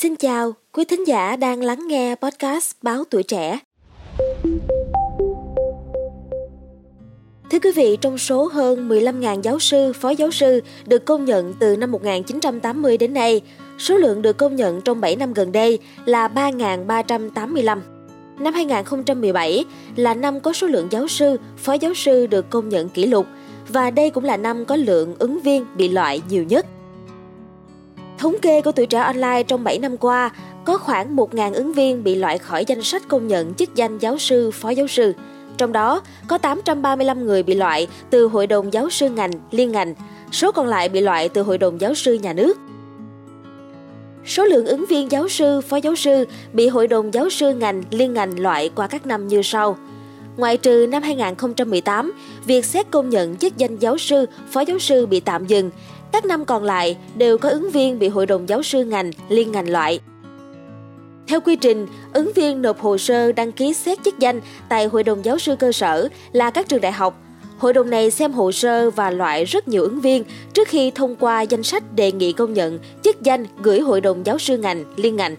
Xin chào, quý thính giả đang lắng nghe podcast Báo Tuổi Trẻ. Thưa quý vị, trong số hơn 15.000 giáo sư, phó giáo sư được công nhận từ năm 1980 đến nay, số lượng được công nhận trong 7 năm gần đây là 3.385. Năm 2017 là năm có số lượng giáo sư, phó giáo sư được công nhận kỷ lục và đây cũng là năm có lượng ứng viên bị loại nhiều nhất. Thống kê của tuổi trẻ online trong 7 năm qua, có khoảng 1.000 ứng viên bị loại khỏi danh sách công nhận chức danh giáo sư, phó giáo sư. Trong đó, có 835 người bị loại từ Hội đồng Giáo sư ngành, liên ngành, số còn lại bị loại từ Hội đồng Giáo sư nhà nước. Số lượng ứng viên giáo sư, phó giáo sư bị Hội đồng Giáo sư ngành, liên ngành loại qua các năm như sau. Ngoại trừ năm 2018, việc xét công nhận chức danh giáo sư, phó giáo sư bị tạm dừng các năm còn lại đều có ứng viên bị Hội đồng Giáo sư ngành, liên ngành loại. Theo quy trình, ứng viên nộp hồ sơ đăng ký xét chức danh tại Hội đồng Giáo sư cơ sở là các trường đại học. Hội đồng này xem hồ sơ và loại rất nhiều ứng viên trước khi thông qua danh sách đề nghị công nhận chức danh gửi Hội đồng Giáo sư ngành, liên ngành.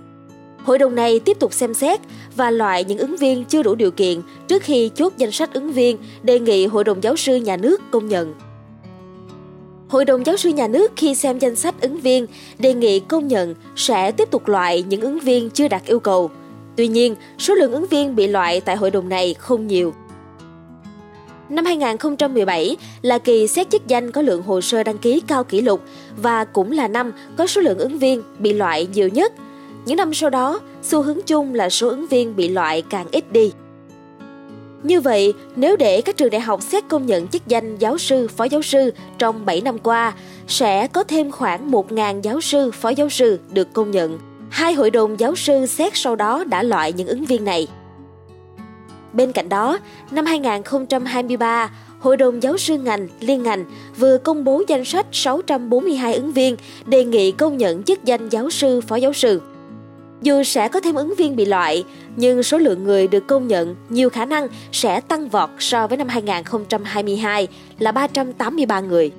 Hội đồng này tiếp tục xem xét và loại những ứng viên chưa đủ điều kiện trước khi chốt danh sách ứng viên đề nghị Hội đồng Giáo sư nhà nước công nhận. Hội đồng giáo sư nhà nước khi xem danh sách ứng viên đề nghị công nhận sẽ tiếp tục loại những ứng viên chưa đạt yêu cầu. Tuy nhiên, số lượng ứng viên bị loại tại hội đồng này không nhiều. Năm 2017 là kỳ xét chức danh có lượng hồ sơ đăng ký cao kỷ lục và cũng là năm có số lượng ứng viên bị loại nhiều nhất. Những năm sau đó, xu hướng chung là số ứng viên bị loại càng ít đi. Như vậy, nếu để các trường đại học xét công nhận chức danh giáo sư, phó giáo sư trong 7 năm qua, sẽ có thêm khoảng 1.000 giáo sư, phó giáo sư được công nhận. Hai hội đồng giáo sư xét sau đó đã loại những ứng viên này. Bên cạnh đó, năm 2023, Hội đồng giáo sư ngành, liên ngành vừa công bố danh sách 642 ứng viên đề nghị công nhận chức danh giáo sư, phó giáo sư. Dù sẽ có thêm ứng viên bị loại, nhưng số lượng người được công nhận nhiều khả năng sẽ tăng vọt so với năm 2022 là 383 người.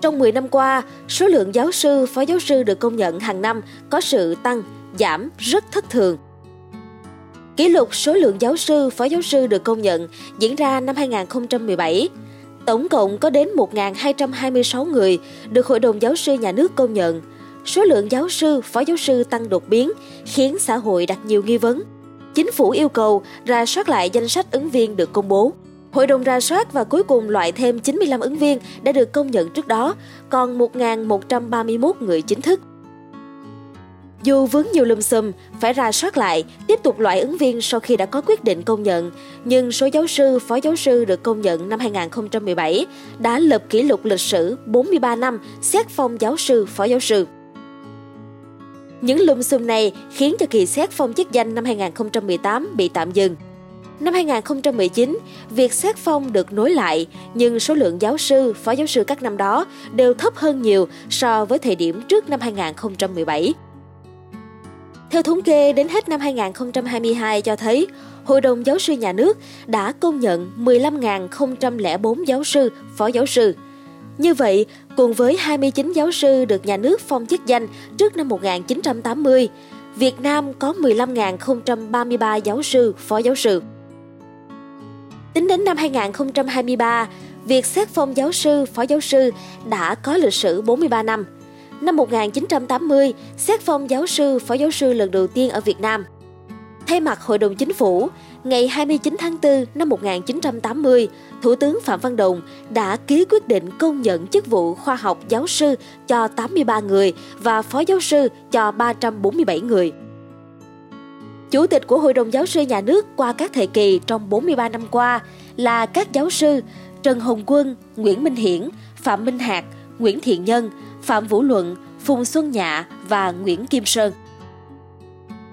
Trong 10 năm qua, số lượng giáo sư, phó giáo sư được công nhận hàng năm có sự tăng, giảm rất thất thường. Kỷ lục số lượng giáo sư, phó giáo sư được công nhận diễn ra năm 2017. Tổng cộng có đến 1.226 người được Hội đồng Giáo sư Nhà nước công nhận – số lượng giáo sư, phó giáo sư tăng đột biến, khiến xã hội đặt nhiều nghi vấn. Chính phủ yêu cầu ra soát lại danh sách ứng viên được công bố. Hội đồng ra soát và cuối cùng loại thêm 95 ứng viên đã được công nhận trước đó, còn 1.131 người chính thức. Dù vướng nhiều lùm xùm, phải ra soát lại, tiếp tục loại ứng viên sau khi đã có quyết định công nhận, nhưng số giáo sư, phó giáo sư được công nhận năm 2017 đã lập kỷ lục lịch sử 43 năm xét phong giáo sư, phó giáo sư. Những lùm xùm này khiến cho kỳ xét phong chức danh năm 2018 bị tạm dừng. Năm 2019, việc xét phong được nối lại, nhưng số lượng giáo sư, phó giáo sư các năm đó đều thấp hơn nhiều so với thời điểm trước năm 2017. Theo thống kê, đến hết năm 2022 cho thấy, Hội đồng Giáo sư Nhà nước đã công nhận 15.004 giáo sư, phó giáo sư, như vậy, cùng với 29 giáo sư được nhà nước phong chức danh trước năm 1980, Việt Nam có 15.033 giáo sư, phó giáo sư. Tính đến năm 2023, việc xét phong giáo sư, phó giáo sư đã có lịch sử 43 năm. Năm 1980, xét phong giáo sư, phó giáo sư lần đầu tiên ở Việt Nam. Thay mặt Hội đồng Chính phủ, ngày 29 tháng 4 năm 1980, Thủ tướng Phạm Văn Đồng đã ký quyết định công nhận chức vụ khoa học giáo sư cho 83 người và phó giáo sư cho 347 người. Chủ tịch của Hội đồng Giáo sư Nhà nước qua các thời kỳ trong 43 năm qua là các giáo sư Trần Hồng Quân, Nguyễn Minh Hiển, Phạm Minh Hạc, Nguyễn Thiện Nhân, Phạm Vũ Luận, Phùng Xuân Nhạ và Nguyễn Kim Sơn.